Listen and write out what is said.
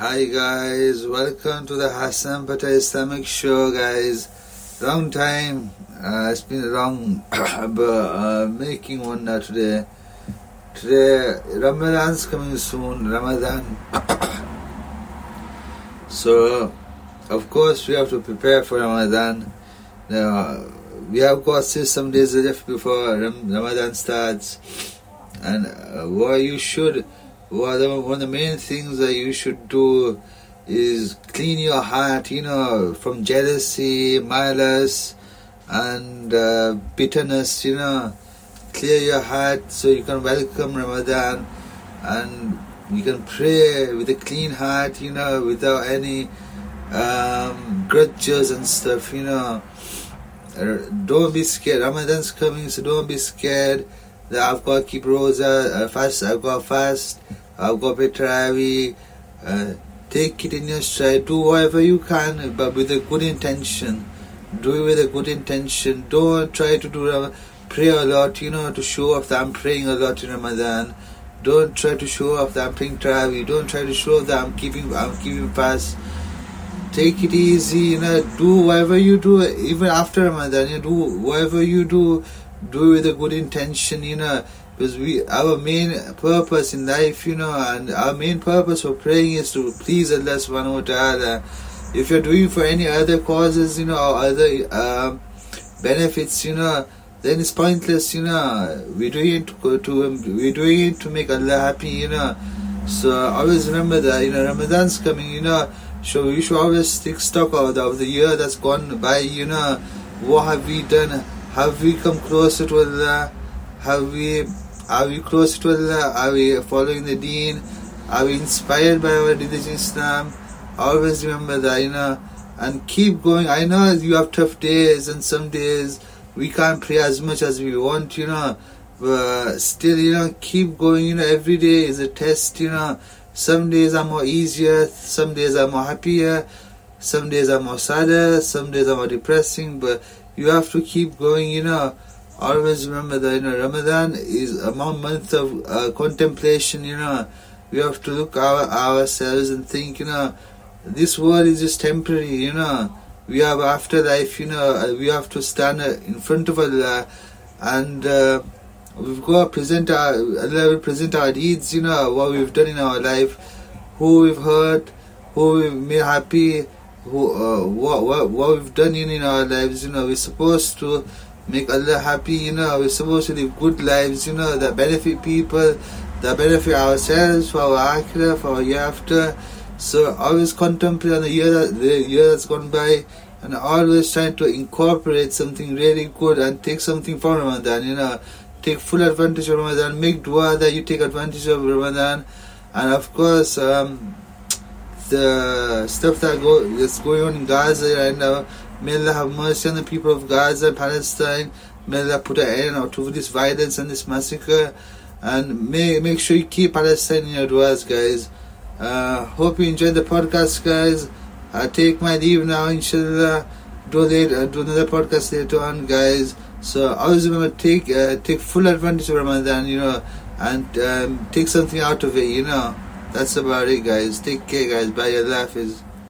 Hi guys, welcome to the Hassan Patel Islamic Show, guys. Long time, uh, it's been a long, uh, making one now today. Today, Ramadan's coming soon, Ramadan. so, of course, we have to prepare for Ramadan. Now, we have got still some days left before Ramadan starts, and uh, you should one of the main things that you should do is clean your heart, you know, from jealousy, malice, and uh, bitterness, you know. Clear your heart so you can welcome Ramadan and you can pray with a clean heart, you know, without any um, grudges and stuff, you know. Don't be scared. Ramadan's coming, so don't be scared that I've got to keep roza, uh, fast, I've got to fast. I've got Petravi, uh, take it in your stride, do whatever you can, but with a good intention. Do it with a good intention. Don't try to do uh, pray a lot, you know, to show off that I'm praying a lot in Ramadan. Don't try to show off that I'm praying Travi. Don't try to show off that I'm keeping I'm keeping fast. Take it easy, you know, do whatever you do, even after Ramadan, you know, do whatever you do, do it with a good intention, you know because we our main purpose in life you know and our main purpose for praying is to please Allah subhanahu wa ta'ala. If you're doing for any other causes you know or other uh, benefits you know then it's pointless you know. We're doing it to, to we're doing it to make Allah happy you know. So always remember that you know Ramadan's coming you know. So we should always take stock of the, of the year that's gone by you know. What have we done? Have we come closer to Allah? Have we are we close to Allah? Are we following the deen? Are we inspired by our religion Islam? Always remember that, you know, and keep going. I know you have tough days and some days we can't pray as much as we want, you know, but still, you know, keep going, you know, every day is a test, you know. Some days are more easier, some days are more happier, some days are more sadder, some days are more depressing, but you have to keep going, you know always remember that you know Ramadan is a month of uh, contemplation. You know, we have to look our ourselves and think. You know, this world is just temporary. You know, we have afterlife. You know, uh, we have to stand uh, in front of Allah, and uh, we've got to present our Allah will present our deeds. You know, what we've done in our life, who we've hurt, who we've made happy. Who, uh, what, what what we've done in, in our lives, you know, we're supposed to make Allah happy, you know, we're supposed to live good lives, you know, that benefit people, that benefit ourselves, for our akhirah, for our year after. So always contemplate on the year that the year that's gone by and always trying to incorporate something really good and take something from Ramadan, you know. Take full advantage of Ramadan, make dua that you take advantage of Ramadan and of course um, the stuff that go that's going on in Gaza right now May Allah have mercy on the people of Gaza, Palestine. May Allah put an end to this violence and this massacre. And may, make sure you keep Palestine in your duas, guys. Uh, hope you enjoyed the podcast, guys. I take my leave now, inshallah. Do, later, uh, do another podcast later on, guys. So always remember, take uh, take full advantage of Ramadan, you know, and um, take something out of it, you know. That's about it, guys. Take care, guys. Bye, Allah Hafiz.